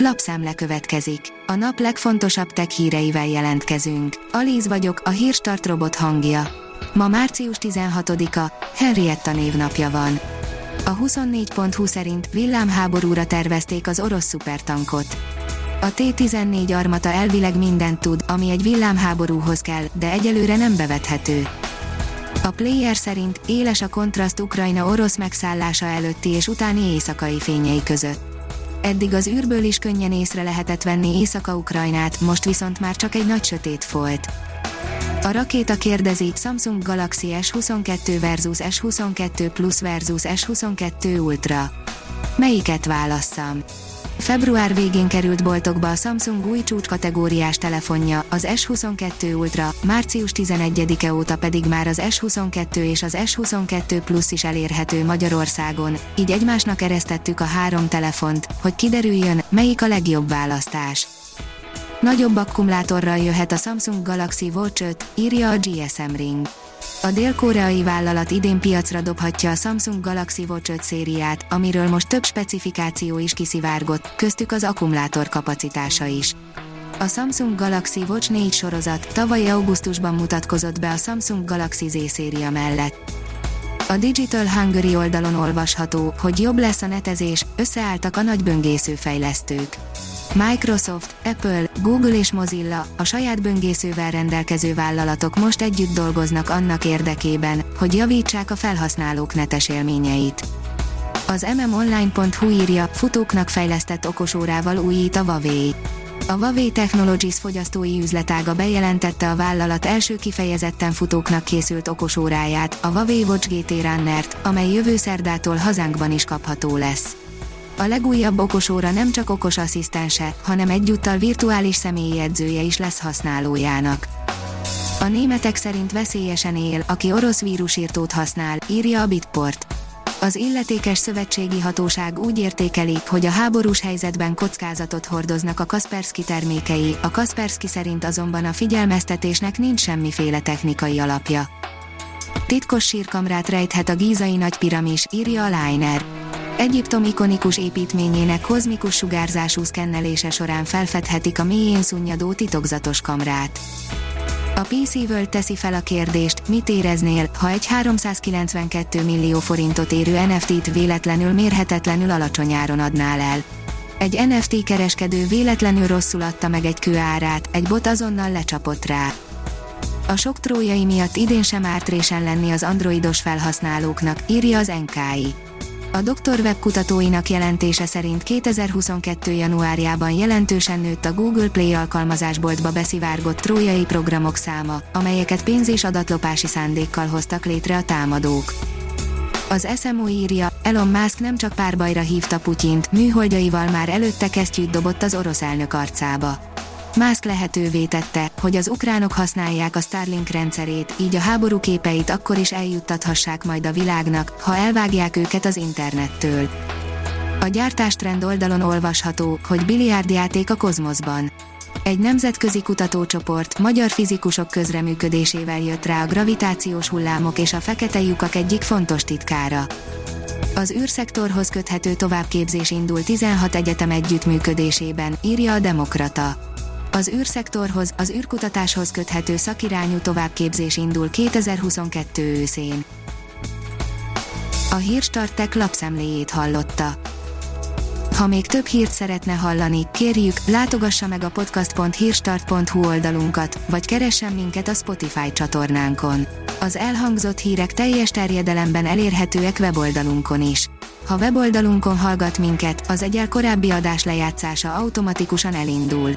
Lapszemle következik. A nap legfontosabb tech híreivel jelentkezünk. Alíz vagyok, a hírstart robot hangja. Ma március 16-a, Henrietta névnapja van. A 24.20 szerint villámháborúra tervezték az orosz szupertankot. A T-14 armata elvileg mindent tud, ami egy villámháborúhoz kell, de egyelőre nem bevethető. A player szerint éles a kontraszt Ukrajna orosz megszállása előtti és utáni éjszakai fényei között. Eddig az űrből is könnyen észre lehetett venni Északa-Ukrajnát, most viszont már csak egy nagy sötét folt. A rakéta kérdezi Samsung Galaxy S22 versus S22 Plus versus S22 Ultra. Melyiket válasszam? Február végén került boltokba a Samsung új csúcskategóriás telefonja, az S22 Ultra, március 11-e óta pedig már az S22 és az S22 Plus is elérhető Magyarországon, így egymásnak eresztettük a három telefont, hogy kiderüljön, melyik a legjobb választás. Nagyobb akkumulátorral jöhet a Samsung Galaxy Watch 5, írja a GSM Ring. A dél-koreai vállalat idén piacra dobhatja a Samsung Galaxy Watch 5 szériát, amiről most több specifikáció is kiszivárgott, köztük az akkumulátor kapacitása is. A Samsung Galaxy Watch 4 sorozat tavaly augusztusban mutatkozott be a Samsung Galaxy Z széria mellett. A Digital Hungary oldalon olvasható, hogy jobb lesz a netezés, összeálltak a nagy böngésző fejlesztők. Microsoft, Apple, Google és Mozilla, a saját böngészővel rendelkező vállalatok most együtt dolgoznak annak érdekében, hogy javítsák a felhasználók netes élményeit. Az mmonline.hu írja, futóknak fejlesztett okosórával újít a Huawei. A Huawei Technologies fogyasztói üzletága bejelentette a vállalat első kifejezetten futóknak készült okosóráját, a Huawei Watch GT Runnert, amely jövő szerdától hazánkban is kapható lesz. A legújabb okosóra nem csak okos asszisztense, hanem egyúttal virtuális személyi edzője is lesz használójának. A németek szerint veszélyesen él, aki orosz vírusírtót használ, írja a Bitport. Az illetékes szövetségi hatóság úgy értékeli, hogy a háborús helyzetben kockázatot hordoznak a Kaspersky termékei, a Kaspersky szerint azonban a figyelmeztetésnek nincs semmiféle technikai alapja. Titkos sírkamrát rejthet a gízai nagy piramis, írja a Liner. Egyiptom ikonikus építményének kozmikus sugárzású szkennelése során felfedhetik a mélyén szunnyadó titokzatos kamrát. A PC World teszi fel a kérdést, mit éreznél, ha egy 392 millió forintot érő NFT-t véletlenül mérhetetlenül alacsony áron adnál el. Egy NFT kereskedő véletlenül rosszul adta meg egy kő árát, egy bot azonnal lecsapott rá. A sok trójai miatt idén sem ártrésen lenni az androidos felhasználóknak, írja az NKI. A Dr. Web kutatóinak jelentése szerint 2022. januárjában jelentősen nőtt a Google Play alkalmazásboltba beszivárgott trójai programok száma, amelyeket pénz- és adatlopási szándékkal hoztak létre a támadók. Az SMO írja, Elon Musk nem csak párbajra hívta Putyint, műholdjaival már előtte kesztyűt dobott az orosz elnök arcába. Musk lehetővé tette, hogy az ukránok használják a Starlink rendszerét, így a háború képeit akkor is eljuttathassák majd a világnak, ha elvágják őket az internettől. A gyártástrend oldalon olvasható, hogy biliárdjáték a kozmoszban. Egy nemzetközi kutatócsoport magyar fizikusok közreműködésével jött rá a gravitációs hullámok és a fekete lyukak egyik fontos titkára. Az űrszektorhoz köthető továbbképzés indul 16 egyetem együttműködésében, írja a Demokrata. Az űrszektorhoz, az űrkutatáshoz köthető szakirányú továbbképzés indul 2022 őszén. A Hírstartek lapszemléjét hallotta. Ha még több hírt szeretne hallani, kérjük, látogassa meg a podcast.hírstart.hu oldalunkat, vagy keressen minket a Spotify csatornánkon. Az elhangzott hírek teljes terjedelemben elérhetőek weboldalunkon is. Ha weboldalunkon hallgat minket, az egyel korábbi adás lejátszása automatikusan elindul.